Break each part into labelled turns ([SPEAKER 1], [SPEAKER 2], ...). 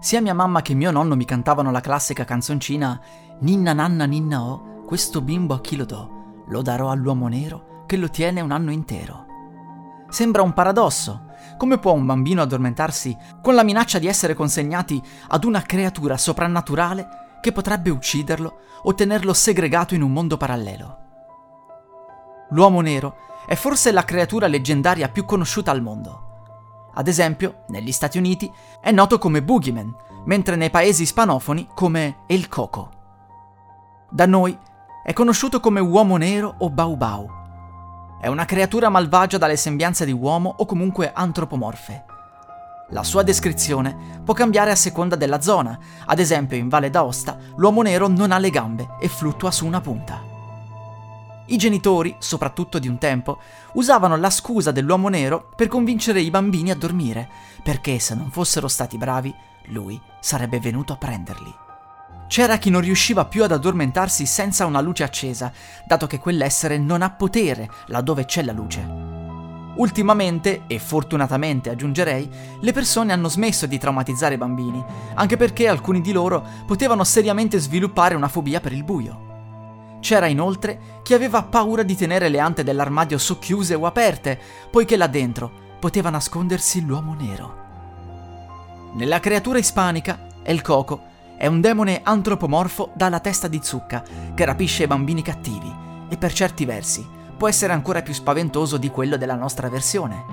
[SPEAKER 1] sia mia mamma che mio nonno mi cantavano la classica canzoncina Ninna nanna ninna oh, questo bimbo a chi lo do? Lo darò all'uomo nero che lo tiene un anno intero. Sembra un paradosso. Come può un bambino addormentarsi con la minaccia di essere consegnati ad una creatura soprannaturale che potrebbe ucciderlo o tenerlo segregato in un mondo parallelo? L'uomo nero è forse la creatura leggendaria più conosciuta al mondo. Ad esempio, negli Stati Uniti è noto come Boogeyman, mentre nei paesi ispanofoni come El Coco. Da noi è conosciuto come uomo nero o Baubau. È una creatura malvagia dalle sembianze di uomo o comunque antropomorfe. La sua descrizione può cambiare a seconda della zona, ad esempio in Valle d'Aosta l'uomo nero non ha le gambe e fluttua su una punta. I genitori, soprattutto di un tempo, usavano la scusa dell'uomo nero per convincere i bambini a dormire, perché se non fossero stati bravi, lui sarebbe venuto a prenderli. C'era chi non riusciva più ad addormentarsi senza una luce accesa, dato che quell'essere non ha potere laddove c'è la luce. Ultimamente, e fortunatamente aggiungerei, le persone hanno smesso di traumatizzare i bambini, anche perché alcuni di loro potevano seriamente sviluppare una fobia per il buio. C'era inoltre chi aveva paura di tenere le ante dell'armadio socchiuse o aperte, poiché là dentro poteva nascondersi l'uomo nero. Nella creatura ispanica, El Coco è un demone antropomorfo dalla testa di zucca che rapisce i bambini cattivi e per certi versi può essere ancora più spaventoso di quello della nostra versione.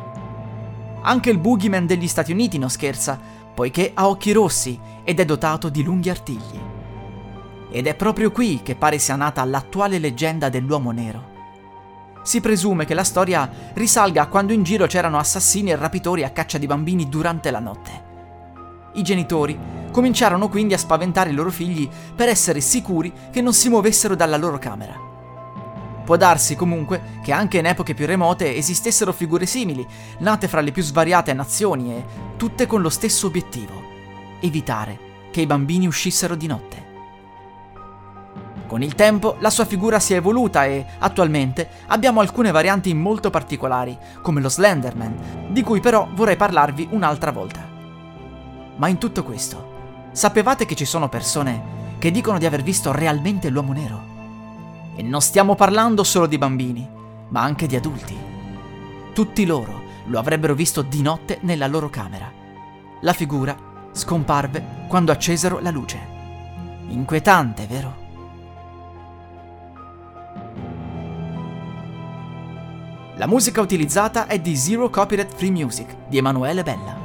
[SPEAKER 1] Anche il Boogeyman degli Stati Uniti non scherza, poiché ha occhi rossi ed è dotato di lunghi artigli. Ed è proprio qui che pare sia nata l'attuale leggenda dell'uomo nero. Si presume che la storia risalga a quando in giro c'erano assassini e rapitori a caccia di bambini durante la notte. I genitori cominciarono quindi a spaventare i loro figli per essere sicuri che non si muovessero dalla loro camera. Può darsi comunque che anche in epoche più remote esistessero figure simili, nate fra le più svariate nazioni e tutte con lo stesso obiettivo, evitare che i bambini uscissero di notte. Con il tempo la sua figura si è evoluta e, attualmente, abbiamo alcune varianti molto particolari, come lo Slenderman, di cui però vorrei parlarvi un'altra volta. Ma in tutto questo, sapevate che ci sono persone che dicono di aver visto realmente l'uomo nero? E non stiamo parlando solo di bambini, ma anche di adulti. Tutti loro lo avrebbero visto di notte nella loro camera. La figura scomparve quando accesero la luce. Inquietante, vero? La musica utilizzata è di Zero Copyright Free Music di Emanuele Bella.